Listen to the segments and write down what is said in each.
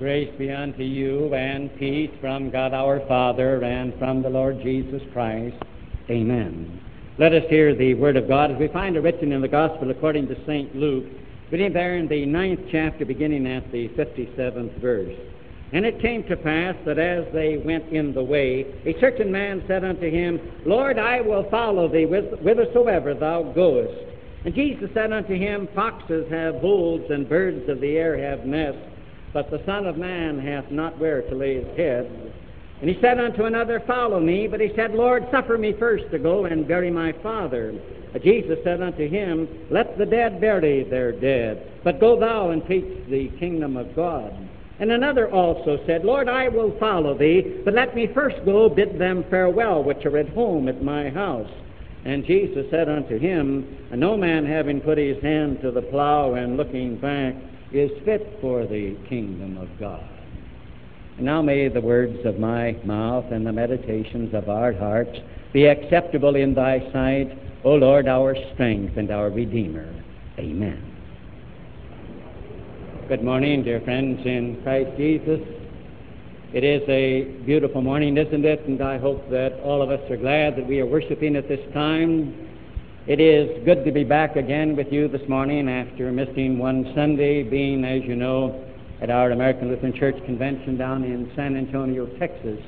Grace be unto you and peace from God our Father and from the Lord Jesus Christ. Amen. Let us hear the word of God as we find it written in the Gospel according to St. Luke, beginning there in the ninth chapter, beginning at the 57th verse. And it came to pass that as they went in the way, a certain man said unto him, Lord, I will follow thee whithersoever thou goest. And Jesus said unto him, Foxes have holes, and birds of the air have nests, but the Son of Man hath not where to lay his head. And he said unto another, Follow me. But he said, Lord, suffer me first to go and bury my father. Jesus said unto him, Let the dead bury their dead, but go thou and preach the kingdom of God. And another also said, Lord, I will follow thee, but let me first go bid them farewell which are at home at my house. And Jesus said unto him, No man having put his hand to the plow and looking back is fit for the kingdom of God. And now may the words of my mouth and the meditations of our hearts be acceptable in thy sight, O Lord, our strength and our Redeemer. Amen. Good morning, dear friends in Christ Jesus. It is a beautiful morning, isn't it? And I hope that all of us are glad that we are worshiping at this time. It is good to be back again with you this morning after missing one Sunday, being, as you know, at our American Lutheran Church convention down in San Antonio, Texas.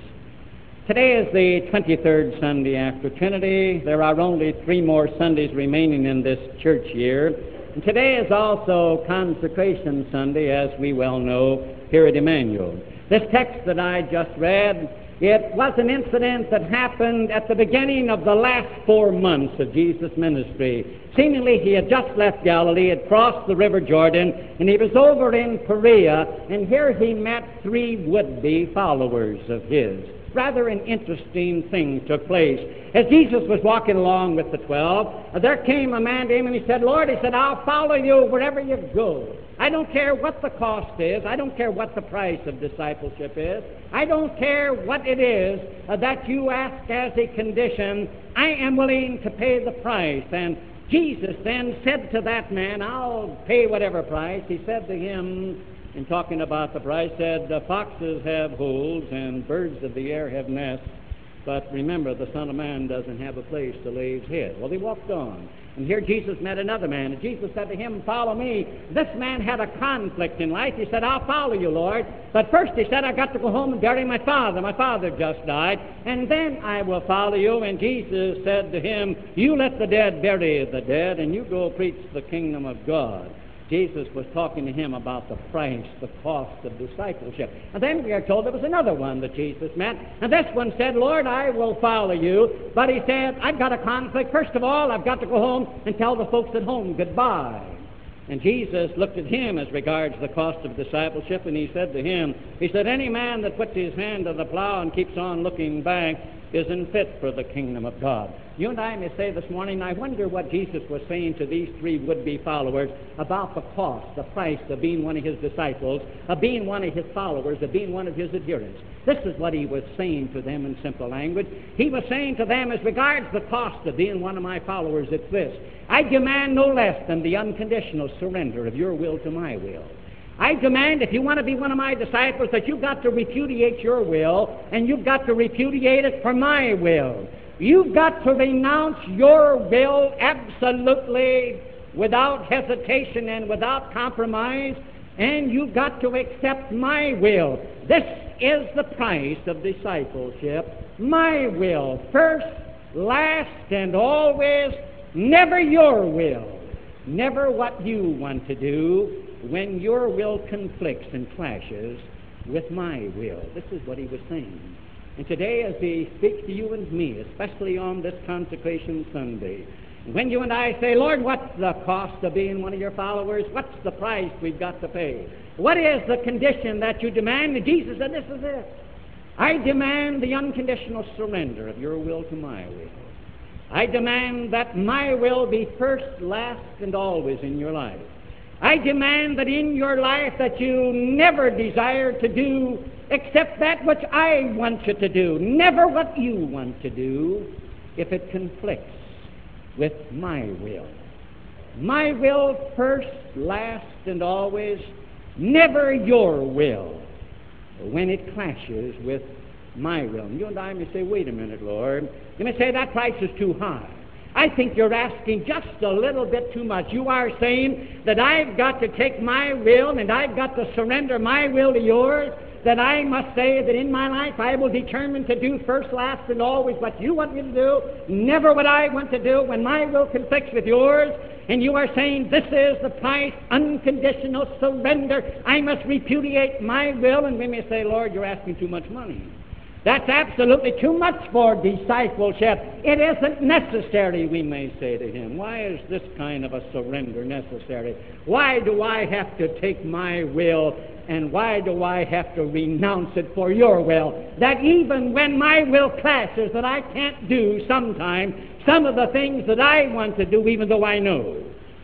Today is the 23rd Sunday after Trinity. There are only three more Sundays remaining in this church year. And today is also Consecration Sunday, as we well know here at Emmanuel. This text that I just read, it was an incident that happened at the beginning of the last four months of Jesus' ministry. Seemingly, he had just left Galilee, had crossed the River Jordan, and he was over in Perea, and here he met three would-be followers of his rather an interesting thing took place. As Jesus was walking along with the twelve, there came a man to him and he said, Lord, he said, I'll follow you wherever you go. I don't care what the cost is. I don't care what the price of discipleship is. I don't care what it is that you ask as a condition. I am willing to pay the price. And Jesus then said to that man, I'll pay whatever price. He said to him, in talking about the price, said, the foxes have holes and birds of the air have nests, but remember, the Son of Man doesn't have a place to lay his head. Well, he walked on. And here Jesus met another man, and Jesus said to him, Follow me. This man had a conflict in life. He said, I'll follow you, Lord. But first he said, I've got to go home and bury my father. My father just died. And then I will follow you. And Jesus said to him, You let the dead bury the dead, and you go preach the kingdom of God. Jesus was talking to him about the price, the cost of discipleship. And then we are told there was another one that Jesus met. And this one said, Lord, I will follow you. But he said, I've got a conflict. First of all, I've got to go home and tell the folks at home goodbye. And Jesus looked at him as regards the cost of discipleship, and he said to him, He said, Any man that puts his hand to the plow and keeps on looking back isn't fit for the kingdom of God. You and I may say this morning, I wonder what Jesus was saying to these three would-be followers about the cost, the price of being one of his disciples, of being one of his followers, of being one of his adherents. This is what he was saying to them in simple language. He was saying to them, as regards the cost of being one of my followers, it's this. I demand no less than the unconditional surrender of your will to my will. I demand, if you want to be one of my disciples, that you've got to repudiate your will, and you've got to repudiate it for my will. You've got to renounce your will absolutely without hesitation and without compromise, and you've got to accept my will. This is the price of discipleship. My will, first, last, and always, never your will, never what you want to do, when your will conflicts and clashes with my will. This is what he was saying. And today, as he speaks to you and me, especially on this consecration Sunday, when you and I say, Lord, what's the cost of being one of your followers? What's the price we've got to pay? What is the condition that you demand? And Jesus said, This is it. I demand the unconditional surrender of your will to my will. I demand that my will be first, last, and always in your life. I demand that in your life that you never desire to do except that which I want you to do, never what you want to do if it conflicts with my will. My will first, last, and always, never your will. when it clashes with my will. You and I may say, wait a minute, Lord. You may say that price is too high. I think you're asking just a little bit too much. You are saying that I've got to take my will and I've got to surrender my will to yours, that I must say that in my life I will determine to do first, last, and always what you want me to do, never what I want to do when my will conflicts with yours. And you are saying this is the price, unconditional surrender. I must repudiate my will. And we may say, Lord, you're asking too much money. That's absolutely too much for discipleship. It isn't necessary, we may say to him. Why is this kind of a surrender necessary? Why do I have to take my will and why do I have to renounce it for your will? That even when my will clashes, that I can't do sometimes some of the things that I want to do, even though I know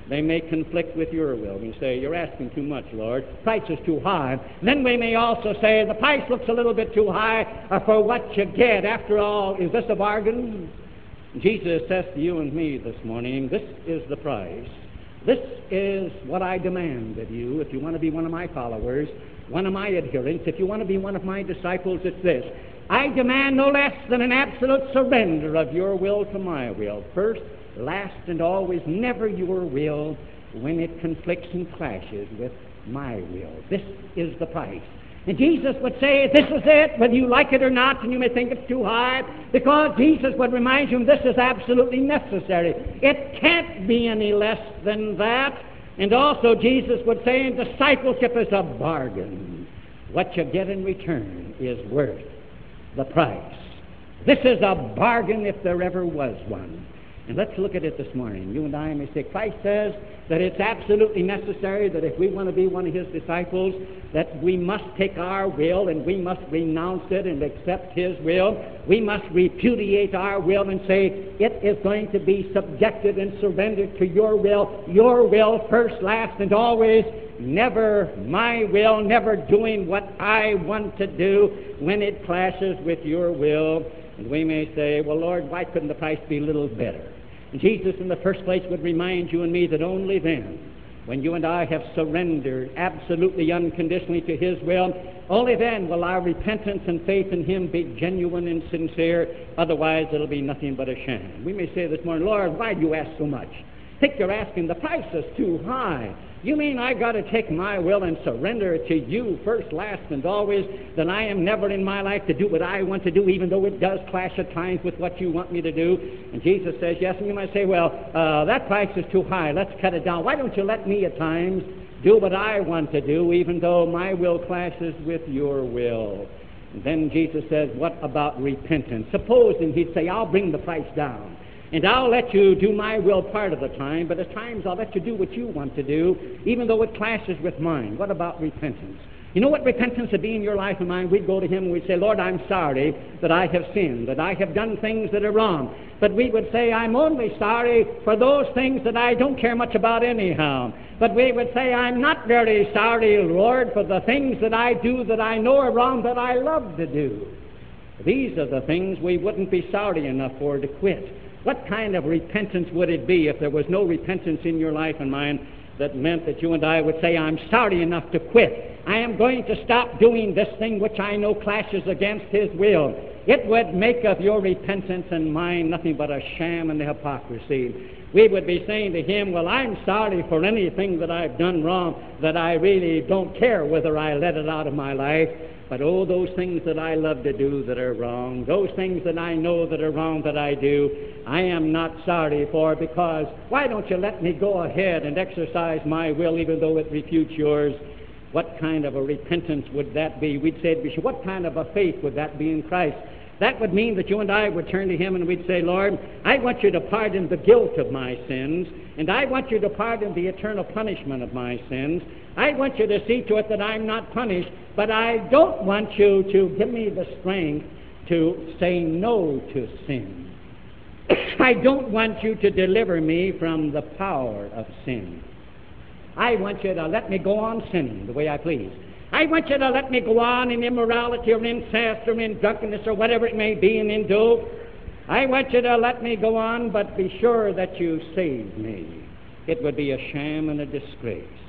they may conflict with your will. We say, You're asking too much, Lord. Price is too high. Then we may also say, The price looks a little bit too high uh, for what you get. After all, is this a bargain? Jesus says to you and me this morning, This is the price. This is what I demand of you if you want to be one of my followers, one of my adherents, if you want to be one of my disciples, it's this. I demand no less than an absolute surrender of your will to my will. First, last and always, never your will when it conflicts and clashes with my will. This is the price. And Jesus would say, This is it, whether you like it or not, and you may think it's too high, because Jesus would remind you this is absolutely necessary. It can't be any less than that. And also, Jesus would say, discipleship is a bargain. What you get in return is worth the price. This is a bargain if there ever was one. And let's look at it this morning. You and I may say, Christ says that it's absolutely necessary that if we want to be one of his disciples, that we must take our will and we must renounce it and accept his will. We must repudiate our will and say, it is going to be subjected and surrendered to your will, your will first, last, and always. Never my will, never doing what I want to do when it clashes with your will. And we may say, well, Lord, why couldn't the price be a little better? Jesus, in the first place, would remind you and me that only then, when you and I have surrendered absolutely unconditionally to His will, only then will our repentance and faith in Him be genuine and sincere. Otherwise, it'll be nothing but a sham. We may say this morning, Lord, why do you ask so much? Think you're asking the price is too high. You mean I got to take my will and surrender it to you first, last, and always? Then I am never in my life to do what I want to do, even though it does clash at times with what you want me to do. And Jesus says yes, and you might say, well, uh, that price is too high. Let's cut it down. Why don't you let me at times do what I want to do, even though my will clashes with your will? And then Jesus says, what about repentance? Supposing he'd say, I'll bring the price down. And I'll let you do my will part of the time, but at times I'll let you do what you want to do, even though it clashes with mine. What about repentance? You know what repentance would be in your life and mine? We'd go to Him and we'd say, Lord, I'm sorry that I have sinned, that I have done things that are wrong. But we would say, I'm only sorry for those things that I don't care much about anyhow. But we would say, I'm not very sorry, Lord, for the things that I do that I know are wrong that I love to do. These are the things we wouldn't be sorry enough for to quit. What kind of repentance would it be if there was no repentance in your life and mine that meant that you and I would say, I'm sorry enough to quit. I am going to stop doing this thing which I know clashes against His will. It would make of your repentance and mine nothing but a sham and a hypocrisy. We would be saying to Him, Well, I'm sorry for anything that I've done wrong, that I really don't care whether I let it out of my life. But oh, those things that I love to do that are wrong, those things that I know that are wrong that I do, I am not sorry for because why don't you let me go ahead and exercise my will even though it refutes yours? What kind of a repentance would that be? We'd say, what kind of a faith would that be in Christ? That would mean that you and I would turn to Him and we'd say, Lord, I want you to pardon the guilt of my sins, and I want you to pardon the eternal punishment of my sins. I want you to see to it that I'm not punished, but I don't want you to give me the strength to say no to sin. I don't want you to deliver me from the power of sin. I want you to let me go on sinning the way I please. I want you to let me go on in immorality or incest or in drunkenness or whatever it may be and in dope. I want you to let me go on, but be sure that you save me. It would be a sham and a disgrace.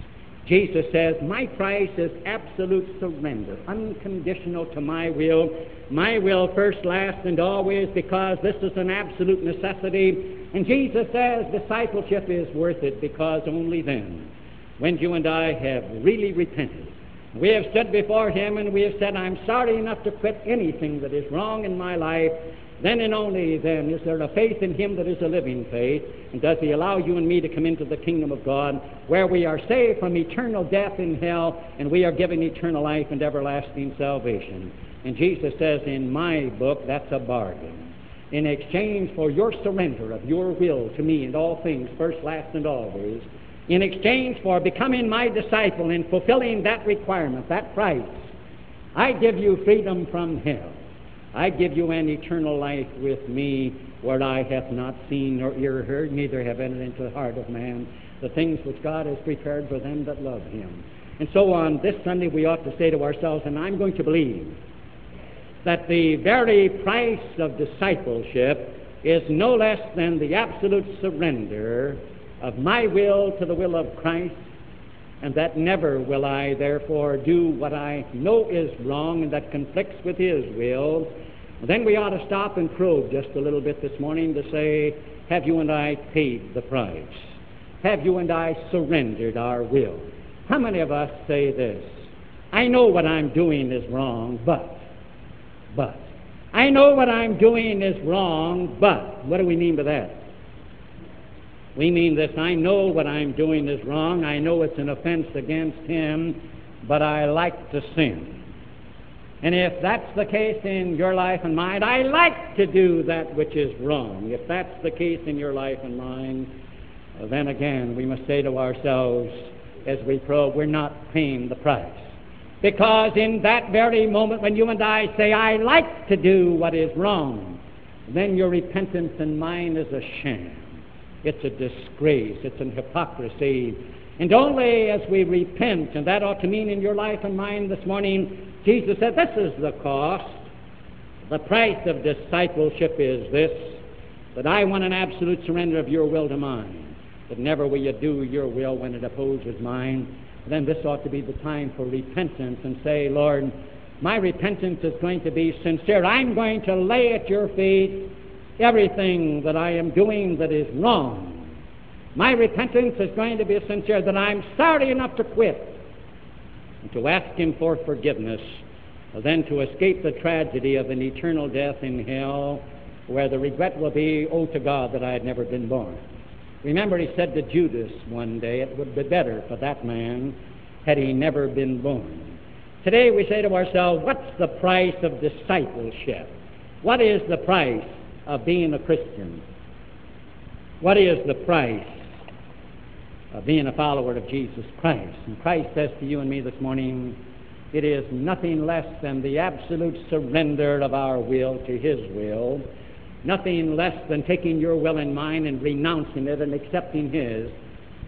Jesus says, My price is absolute surrender, unconditional to my will. My will first, last, and always, because this is an absolute necessity. And Jesus says discipleship is worth it because only then, when you and I have really repented, we have stood before Him and we have said, I'm sorry enough to quit anything that is wrong in my life. Then and only then is there a faith in Him that is a living faith, and does He allow you and me to come into the kingdom of God, where we are saved from eternal death in hell, and we are given eternal life and everlasting salvation. And Jesus says in my book, that's a bargain. In exchange for your surrender of your will to me and all things, first, last, and always, in exchange for becoming my disciple and fulfilling that requirement, that price, I give you freedom from hell. I give you an eternal life with me. Where I have not seen nor ear heard, neither have entered into the heart of man. The things which God has prepared for them that love him. And so on. This Sunday we ought to say to ourselves, and I'm going to believe that the very price of discipleship is no less than the absolute surrender of my will to the will of Christ, and that never will I therefore do what I know is wrong and that conflicts with His will, then we ought to stop and probe just a little bit this morning to say, have you and I paid the price? Have you and I surrendered our will? How many of us say this? I know what I'm doing is wrong, but, but. I know what I'm doing is wrong, but. What do we mean by that? We mean this I know what I'm doing is wrong. I know it's an offense against Him, but I like to sin. And if that's the case in your life and mine, I like to do that which is wrong. If that's the case in your life and mine, then again we must say to ourselves as we probe, we're not paying the price. Because in that very moment when you and I say, I like to do what is wrong, then your repentance and mine is a sham. It's a disgrace. It's an hypocrisy. And only as we repent, and that ought to mean in your life and mine this morning, Jesus said, This is the cost. The price of discipleship is this that I want an absolute surrender of your will to mine, that never will you do your will when it opposes mine. Then this ought to be the time for repentance and say, Lord, my repentance is going to be sincere. I'm going to lay at your feet everything that I am doing that is wrong. My repentance is going to be sincere that I'm sorry enough to quit and to ask Him for forgiveness, then to escape the tragedy of an eternal death in hell where the regret will be, oh, to God that I had never been born. Remember, he said to Judas one day, it would be better for that man had he never been born. Today we say to ourselves, what's the price of discipleship? What is the price of being a Christian? What is the price of being a follower of Jesus Christ? And Christ says to you and me this morning, it is nothing less than the absolute surrender of our will to His will, nothing less than taking your will and mine and renouncing it and accepting His,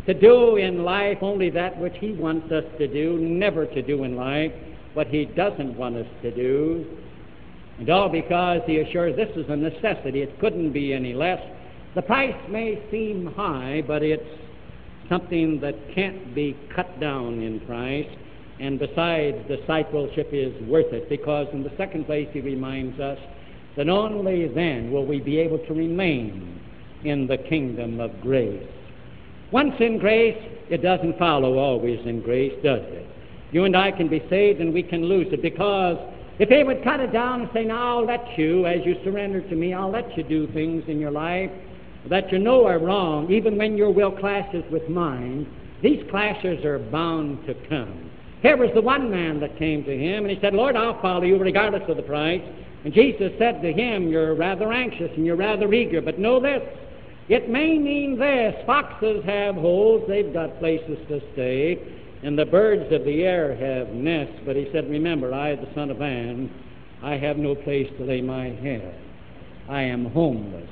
to do in life only that which He wants us to do, never to do in life what He doesn't want us to do, and all because he assures this is a necessity. It couldn't be any less. The price may seem high, but it's something that can't be cut down in price. And besides, discipleship is worth it because, in the second place, he reminds us that only then will we be able to remain in the kingdom of grace. Once in grace, it doesn't follow always in grace, does it? You and I can be saved and we can lose it because if they would cut it down and say, Now I'll let you, as you surrender to me, I'll let you do things in your life that you know are wrong, even when your will clashes with mine, these clashes are bound to come. Here was the one man that came to him, and he said, Lord, I'll follow you regardless of the price. And Jesus said to him, You're rather anxious and you're rather eager, but know this. It may mean this. Foxes have holes, they've got places to stay and the birds of the air have nests. But he said, Remember, I, the Son of Man, I have no place to lay my head. I am homeless.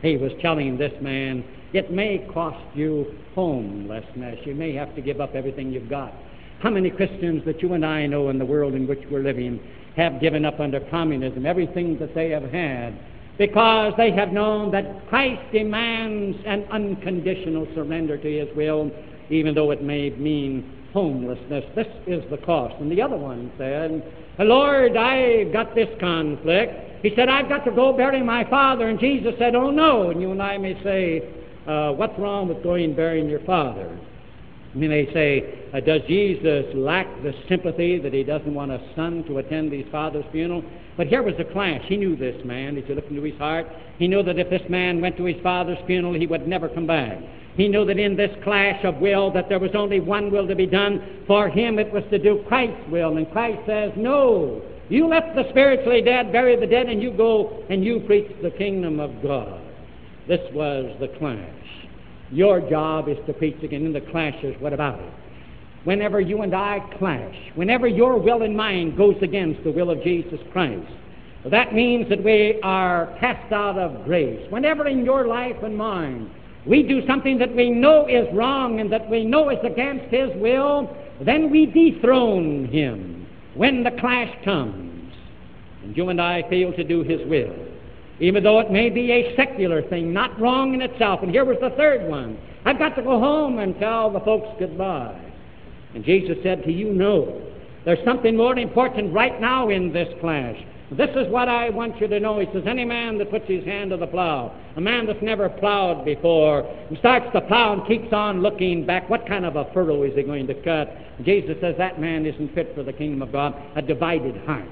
He was telling this man, It may cost you homelessness. You may have to give up everything you've got. How many Christians that you and I know in the world in which we're living have given up under communism everything that they have had because they have known that Christ demands an unconditional surrender to His will even though it may mean homelessness. This is the cost. And the other one said, Lord, I've got this conflict. He said, I've got to go bury my father. And Jesus said, Oh, no. And you and I may say, uh, What's wrong with going and burying your father? We may say, uh, Does Jesus lack the sympathy that he doesn't want a son to attend his father's funeral? But here was the clash. He knew this man. If you look into his heart, he knew that if this man went to his father's funeral, he would never come back. He knew that in this clash of will that there was only one will to be done. For him it was to do Christ's will. And Christ says, No. You let the spiritually dead bury the dead and you go and you preach the kingdom of God. This was the clash. Your job is to preach again. in the clashes, what about it? Whenever you and I clash, whenever your will and mine goes against the will of Jesus Christ, that means that we are cast out of grace. Whenever in your life and mine we do something that we know is wrong and that we know is against His will, then we dethrone Him when the clash comes. And you and I fail to do His will, even though it may be a secular thing, not wrong in itself. And here was the third one I've got to go home and tell the folks goodbye. And Jesus said to you, No. There's something more important right now in this clash. This is what I want you to know. He says, Any man that puts his hand to the plow, a man that's never plowed before, and starts to plow and keeps on looking back, what kind of a furrow is he going to cut? Jesus says, That man isn't fit for the kingdom of God, a divided heart.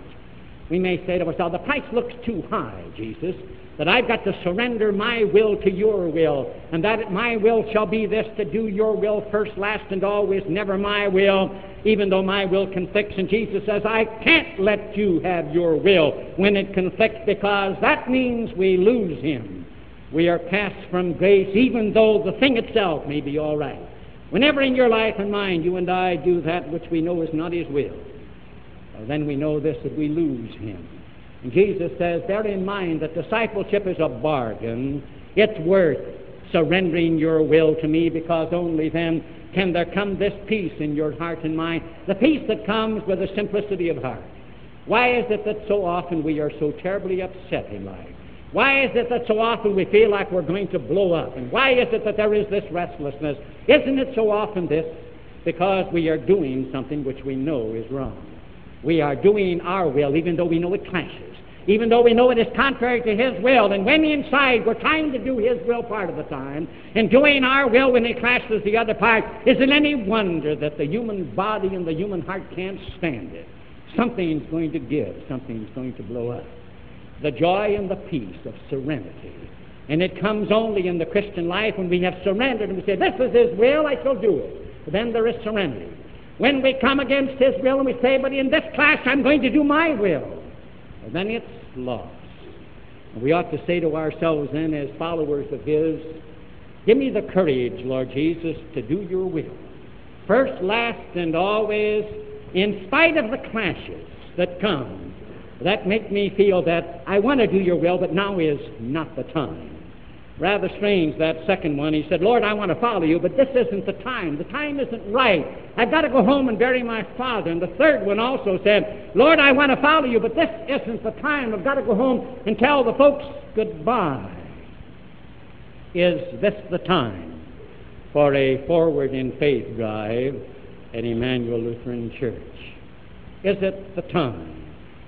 We may say to ourselves, The price looks too high, Jesus that I've got to surrender my will to your will, and that my will shall be this to do your will first, last, and always, never my will, even though my will conflicts. And Jesus says, I can't let you have your will when it conflicts because that means we lose him. We are cast from grace, even though the thing itself may be all right. Whenever in your life and mine you and I do that which we know is not his will, Uh, then we know this that we lose him. And Jesus says, bear in mind that discipleship is a bargain. It's worth surrendering your will to me because only then can there come this peace in your heart and mind, the peace that comes with a simplicity of heart. Why is it that so often we are so terribly upset in life? Why is it that so often we feel like we're going to blow up? And why is it that there is this restlessness? Isn't it so often this? Because we are doing something which we know is wrong. We are doing our will even though we know it clashes, even though we know it is contrary to His will. And when inside we're trying to do His will part of the time, and doing our will when it clashes the other part, is it any wonder that the human body and the human heart can't stand it? Something's going to give, something's going to blow up. The joy and the peace of serenity. And it comes only in the Christian life when we have surrendered and we say, This is His will, I shall do it. Then there is serenity. When we come against His will and we say, but in this class I'm going to do my will, then it's lost. We ought to say to ourselves then, as followers of His, give me the courage, Lord Jesus, to do your will. First, last, and always, in spite of the clashes that come, that make me feel that I want to do your will, but now is not the time. Rather strange, that second one. He said, Lord, I want to follow you, but this isn't the time. The time isn't right. I've got to go home and bury my father. And the third one also said, Lord, I want to follow you, but this isn't the time. I've got to go home and tell the folks goodbye. Is this the time for a forward in faith drive at Emmanuel Lutheran Church? Is it the time?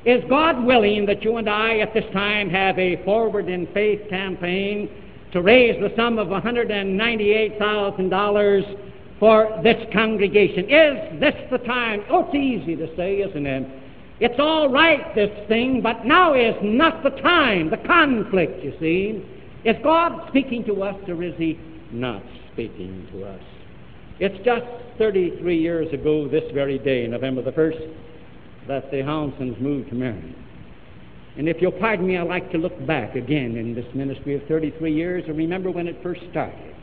Is God willing that you and I at this time have a forward in faith campaign to raise the sum of $198,000 for this congregation. Is this the time? Oh, it's easy to say, isn't it? It's all right, this thing, but now is not the time. The conflict, you see. Is God speaking to us or is He not speaking to us? It's just 33 years ago this very day, November the 1st, that the Hounsons moved to Marion. And if you'll pardon me, I'd like to look back again in this ministry of 33 years and remember when it first started.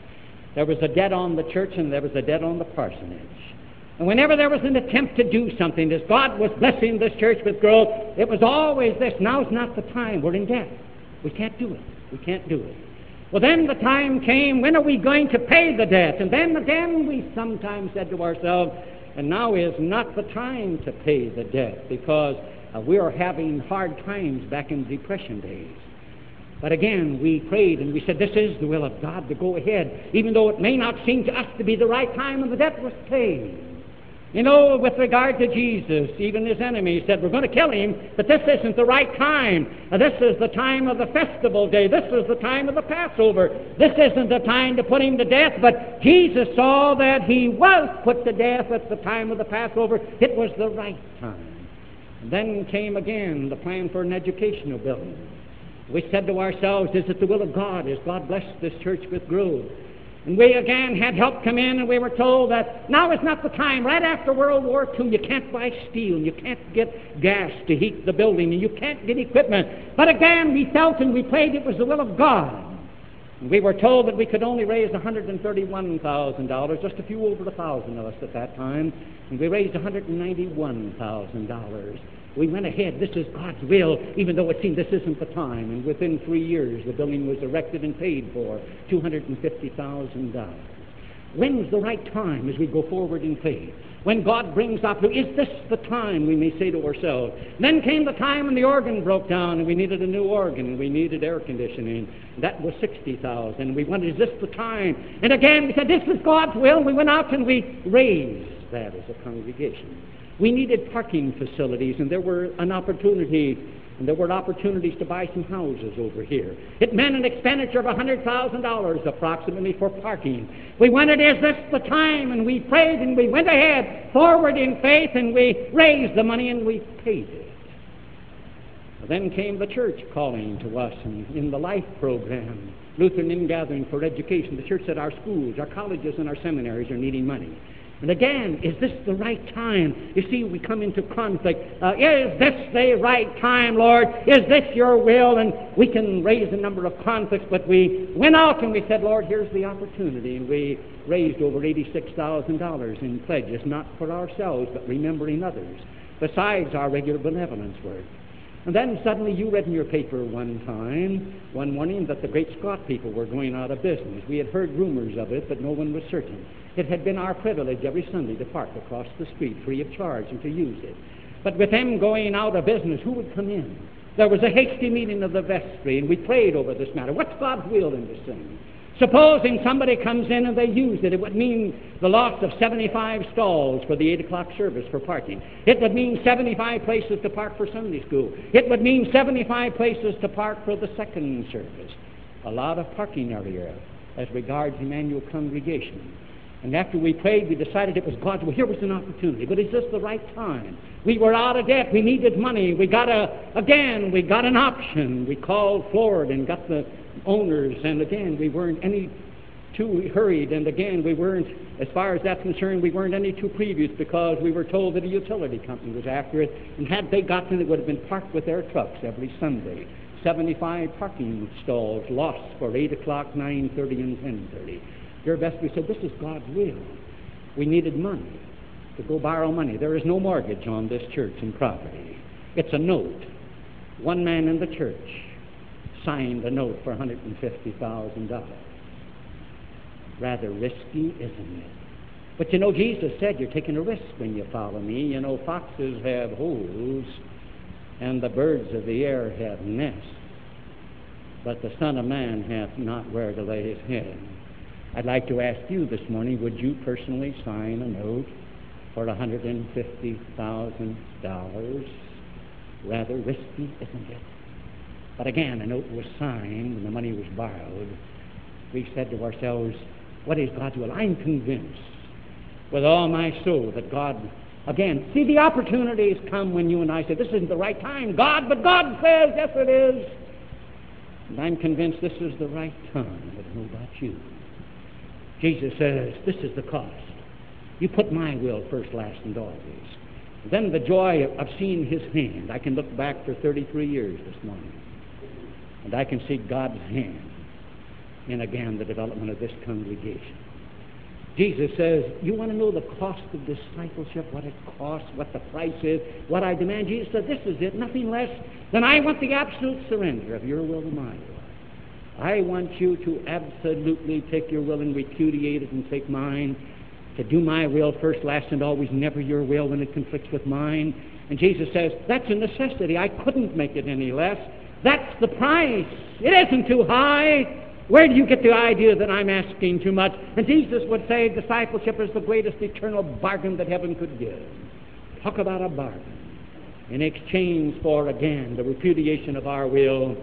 There was a debt on the church and there was a debt on the parsonage. And whenever there was an attempt to do something, as God was blessing this church with growth, it was always this now's not the time. We're in debt. We can't do it. We can't do it. Well, then the time came, when are we going to pay the debt? And then again we sometimes said to ourselves, and now is not the time to pay the debt because uh, we are having hard times back in Depression days. But again, we prayed and we said, This is the will of God to go ahead, even though it may not seem to us to be the right time, and the debt was paid. You know, with regard to Jesus, even his enemies said, We're going to kill him, but this isn't the right time. This is the time of the festival day. This is the time of the Passover. This isn't the time to put him to death. But Jesus saw that he was put to death at the time of the Passover. It was the right time. Then came again the plan for an educational building. We said to ourselves, Is it the will of God? Is God blessed this church with growth? And we again had help come in, and we were told that now is not the time. Right after World War II, you can't buy steel, and you can't get gas to heat the building, and you can't get equipment. But again, we felt and we prayed it was the will of God. We were told that we could only raise $131,000, just a few over a thousand of us at that time, and we raised $191,000 we went ahead. This is God's will, even though it seemed this isn't the time. And within three years, the building was erected and paid for $250,000. When's the right time as we go forward in faith? When God brings up, is this the time, we may say to ourselves. Then came the time when the organ broke down and we needed a new organ and we needed air conditioning. That was 60000 And we wondered, is this the time? And again, we said, this is God's will. We went out and we raised that as a congregation. We needed parking facilities, and there were an opportunity, and there were opportunities to buy some houses over here. It meant an expenditure of $100,000 approximately for parking. We wondered, is this the time? And we prayed, and we went ahead, forward in faith, and we raised the money, and we paid it. Then came the church calling to us in the life program, Lutheran Ingathering for Education. The church said our schools, our colleges, and our seminaries are needing money. And again, is this the right time? You see, we come into conflict. Uh, is this the right time, Lord? Is this your will? And we can raise a number of conflicts, but we went out and we said, Lord, here's the opportunity. And we raised over $86,000 in pledges, not for ourselves, but remembering others, besides our regular benevolence work. And then suddenly you read in your paper one time, one morning, that the great Scott people were going out of business. We had heard rumors of it, but no one was certain. It had been our privilege every Sunday to park across the street free of charge and to use it. But with them going out of business, who would come in? There was a hasty meeting of the vestry, and we prayed over this matter. What's God's will in this thing? Supposing somebody comes in and they use it, it would mean the loss of 75 stalls for the 8 o'clock service for parking. It would mean 75 places to park for Sunday school. It would mean 75 places to park for the second service. A lot of parking area as regards Emmanuel congregation. And after we prayed, we decided it was God's will. Here was an opportunity, but is this the right time? We were out of debt. We needed money. We got a, again, we got an option. We called Florida and got the owners, and again, we weren't any too hurried, and again, we weren't, as far as that's concerned, we weren't any too previous because we were told that a utility company was after it, and had they gotten it, would have been parked with their trucks every Sunday. 75 parking stalls lost for 8 o'clock, 9.30, and 10.30. Your best, we said, this is God's will. We needed money to go borrow money. There is no mortgage on this church and property. It's a note. One man in the church signed a note for $150,000. Rather risky, isn't it? But you know, Jesus said you're taking a risk when you follow me. You know, foxes have holes and the birds of the air have nests, but the Son of Man hath not where to lay his head. I'd like to ask you this morning would you personally sign a note for $150,000? Rather risky, isn't it? But again, a note was signed and the money was borrowed. We said to ourselves, What is God's will? I'm convinced with all my soul that God, again, see, the opportunities come when you and I say, This isn't the right time, God, but God says, Yes, it is. And I'm convinced this is the right time. I don't know about you. Jesus says, This is the cost. You put my will first, last, and always. Then the joy of seeing his hand. I can look back for 33 years this morning. And I can see God's hand in again the development of this congregation. Jesus says, You want to know the cost of discipleship, what it costs, what the price is, what I demand? Jesus said, This is it, nothing less than I want the absolute surrender of your will to mine. I want you to absolutely take your will and repudiate it and take mine, to do my will first, last, and always, never your will when it conflicts with mine. And Jesus says, That's a necessity. I couldn't make it any less. That's the price. It isn't too high. Where do you get the idea that I'm asking too much? And Jesus would say discipleship is the greatest eternal bargain that heaven could give. Talk about a bargain. In exchange for, again, the repudiation of our will,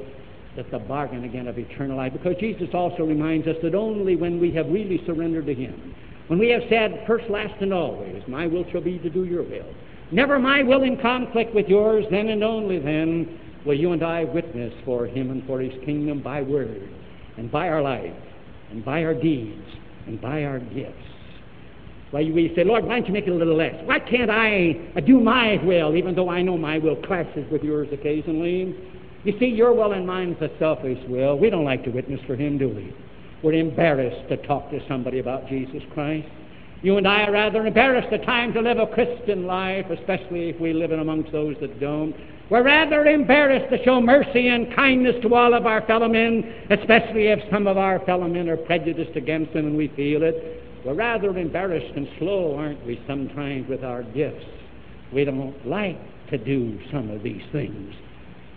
that's the bargain again of eternal life. Because Jesus also reminds us that only when we have really surrendered to Him, when we have said, first, last, and always, my will shall be to do your will, never my will in conflict with yours, then and only then will you and I witness for Him and for His kingdom by word and by our life and by our deeds and by our gifts. Why we say, Lord, why don't you make it a little less? Why can't I uh, do my will, even though I know my will clashes with yours occasionally? You see, your will and mine's a selfish will. We don't like to witness for Him, do we? We're embarrassed to talk to somebody about Jesus Christ. You and I are rather embarrassed at times to live a Christian life, especially if we live in amongst those that don't. We're rather embarrassed to show mercy and kindness to all of our fellow men, especially if some of our fellow men are prejudiced against them and we feel it. We're rather embarrassed and slow, aren't we, sometimes with our gifts. We don't like to do some of these things.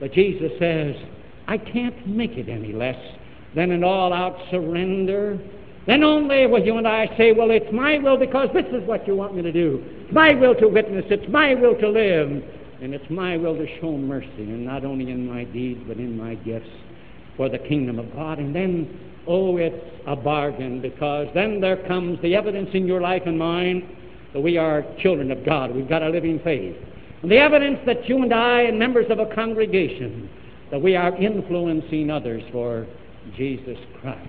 But Jesus says, I can't make it any less than an all out surrender. Then only will you and I say, Well, it's my will because this is what you want me to do. It's my will to witness, it's my will to live. And it's my will to show mercy, and not only in my deeds, but in my gifts for the kingdom of God. And then, oh, it's a bargain, because then there comes the evidence in your life and mine that we are children of God. We've got a living faith. And the evidence that you and I, and members of a congregation, that we are influencing others for Jesus Christ.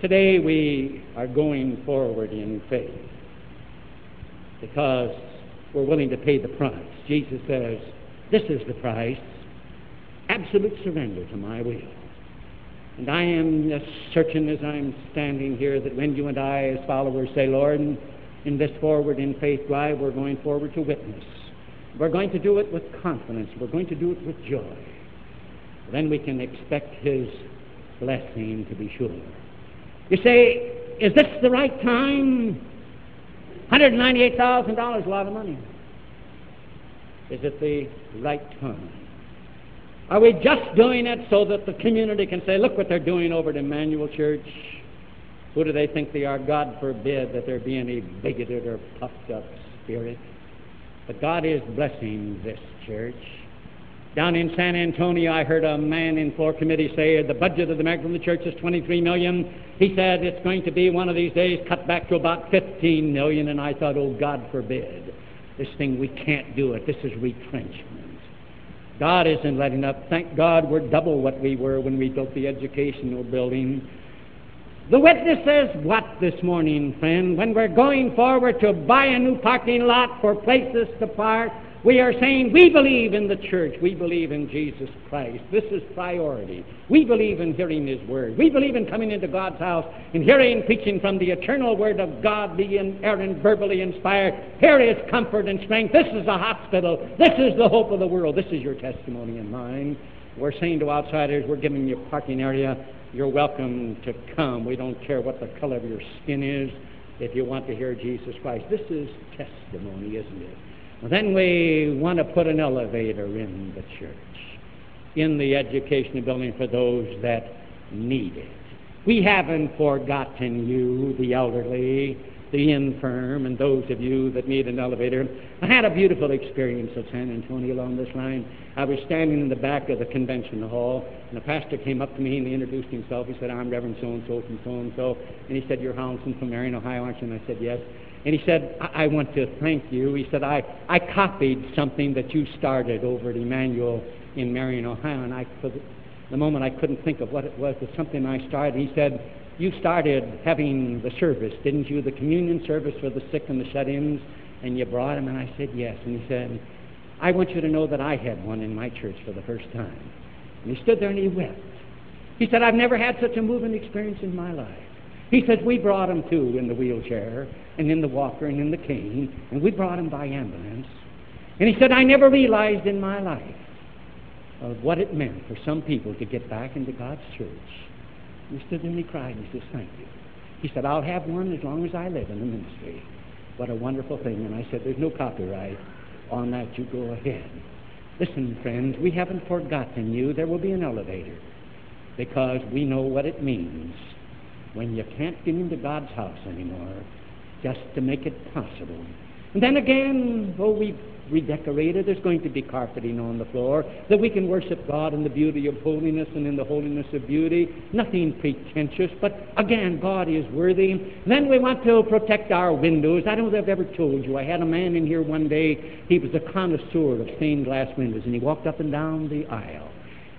Today we are going forward in faith because we're willing to pay the price. Jesus says, This is the price absolute surrender to my will. And I am as certain as I'm standing here that when you and I, as followers, say, Lord, in this forward in faith drive, we're going forward to witness. We're going to do it with confidence. We're going to do it with joy. Then we can expect His blessing to be sure. You say, is this the right time? $198,000 is a lot of money. Is it the right time? Are we just doing it so that the community can say, look what they're doing over at Emmanuel Church? Who do they think they are? God forbid that there be any bigoted or puffed up spirit. But God is blessing this church. Down in San Antonio, I heard a man in floor committee say the budget of the Magdalene Church is 23 million. He said it's going to be one of these days cut back to about 15 million, and I thought, oh, God forbid. This thing, we can't do it. This is retrenchment. God isn't letting up. Thank God we're double what we were when we built the educational building. The witness says what this morning, friend? When we're going forward to buy a new parking lot for places to park, we are saying we believe in the church. We believe in Jesus Christ. This is priority. We believe in hearing His Word. We believe in coming into God's house and hearing preaching from the eternal Word of God, the inerrant, verbally inspired. Here is comfort and strength. This is a hospital. This is the hope of the world. This is your testimony and mine. We're saying to outsiders, we're giving you a parking area. You're welcome to come. We don't care what the color of your skin is if you want to hear Jesus Christ. This is testimony, isn't it? Then we want to put an elevator in the church, in the education building for those that need it. We haven't forgotten you, the elderly, the infirm, and those of you that need an elevator. I had a beautiful experience at San Antonio along this line. I was standing in the back of the convention hall, and the pastor came up to me and he introduced himself. He said, I'm Reverend so-and-so from so-and-so. And he said, You're Hounslow from Marion, Ohio, aren't you? And I said, Yes. And he said, I-, I want to thank you. He said, I, I copied something that you started over at Emmanuel in Marion, Ohio, and I, for the moment I couldn't think of what it was, but something I started. He said, You started having the service, didn't you? The communion service for the sick and the shut ins, and you brought them? And I said, Yes. And he said, I want you to know that I had one in my church for the first time. And he stood there and he wept. He said, I've never had such a moving experience in my life. He says, We brought him too in the wheelchair and in the walker and in the cane, and we brought him by ambulance. And he said, I never realized in my life of what it meant for some people to get back into God's church. He stood there and he cried and he says, Thank you. He said, I'll have one as long as I live in the ministry. What a wonderful thing. And I said, There's no copyright on that. You go ahead. Listen, friends, we haven't forgotten you. There will be an elevator because we know what it means when you can't get into God's house anymore just to make it possible. And then again, oh, we redecorated. There's going to be carpeting on the floor that we can worship God in the beauty of holiness and in the holiness of beauty. Nothing pretentious, but again, God is worthy. Then we want to protect our windows. I don't know if I've ever told you. I had a man in here one day. He was a connoisseur of stained glass windows, and he walked up and down the aisle.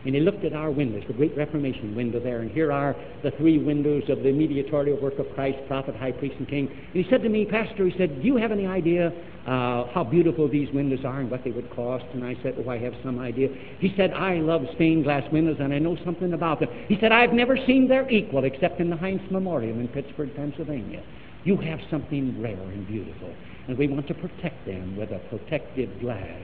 And he looked at our windows, the great Reformation window there, and here are the three windows of the mediatorial work of Christ, prophet, high priest, and king. And he said to me, Pastor, he said, Do you have any idea uh, how beautiful these windows are and what they would cost? And I said, Oh, I have some idea. He said, I love stained glass windows and I know something about them. He said, I've never seen their equal except in the Heinz Memorial in Pittsburgh, Pennsylvania. You have something rare and beautiful, and we want to protect them with a protective glass.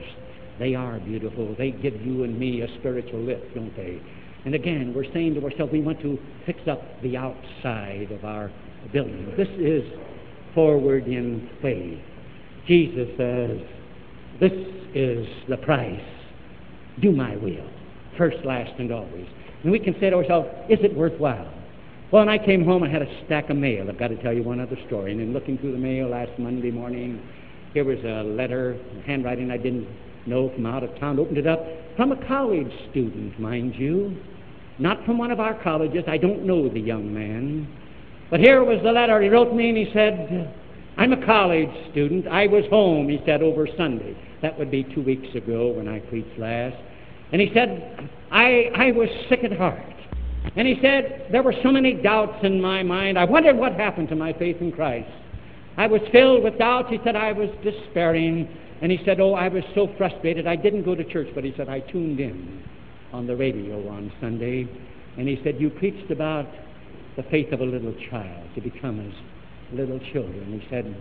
They are beautiful. They give you and me a spiritual lift, don't they? And again, we're saying to ourselves, we want to fix up the outside of our building. This is forward in faith. Jesus says, This is the price. Do my will, first, last, and always. And we can say to ourselves, Is it worthwhile? Well, when I came home, I had a stack of mail. I've got to tell you one other story. And in looking through the mail last Monday morning, here was a letter, handwriting I didn't know from out of town, opened it up from a college student, mind you. Not from one of our colleges. I don't know the young man. But here was the letter. He wrote me and he said, I'm a college student. I was home, he said, over Sunday. That would be two weeks ago when I preached last. And he said, I, I was sick at heart. And he said, there were so many doubts in my mind. I wondered what happened to my faith in Christ. I was filled with doubts. He said, I was despairing. And he said, Oh, I was so frustrated. I didn't go to church, but he said, I tuned in on the radio on Sunday. And he said, You preached about the faith of a little child to become as little children. He said,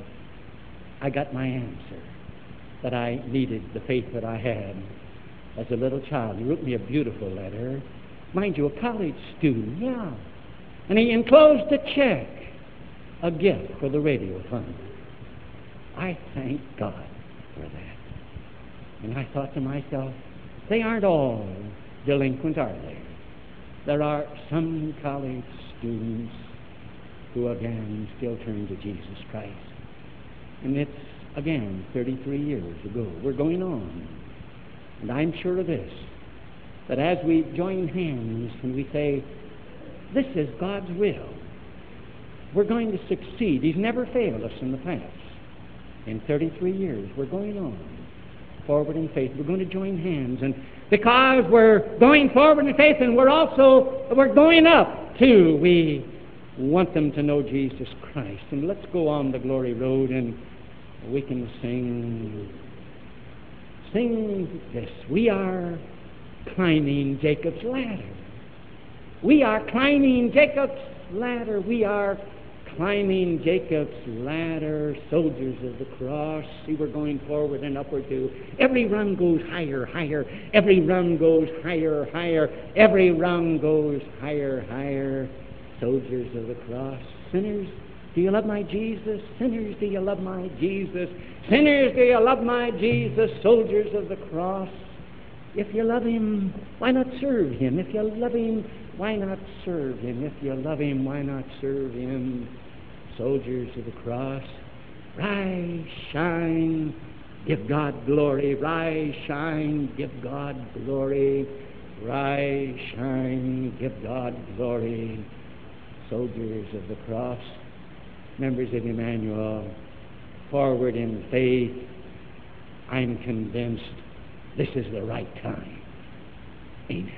I got my answer that I needed the faith that I had as a little child. He wrote me a beautiful letter. Mind you, a college student, yeah. And he enclosed a check, a gift for the radio fund. I thank God for that. And I thought to myself, they aren't all delinquent, are they? There are some college students who again still turn to Jesus Christ. And it's again 33 years ago. We're going on. And I'm sure of this that as we join hands and we say, This is God's will, we're going to succeed. He's never failed us in the past in 33 years. We're going on forward in faith. We're going to join hands. And because we're going forward in faith and we're also, we're going up too, we want them to know Jesus Christ. And let's go on the glory road and we can sing, sing this. We are climbing Jacob's ladder. We are climbing Jacob's ladder. We are climbing Jacob's ladder, soldiers of the cross. See, we're going forward and upward too. Every rung goes higher, higher. Every rung goes higher, higher. Every rung goes higher, higher. Soldiers of the cross. Sinners, do you love my Jesus? Sinners, do you love my Jesus? Sinners, do you love my Jesus? Soldiers of the cross. If you love him, why not serve him? If you love him, why not serve him? If you love him, why not serve him? Soldiers of the cross, rise, shine, give God glory. Rise, shine, give God glory. Rise, shine, give God glory. Soldiers of the cross, members of Emmanuel, forward in faith, I'm convinced this is the right time.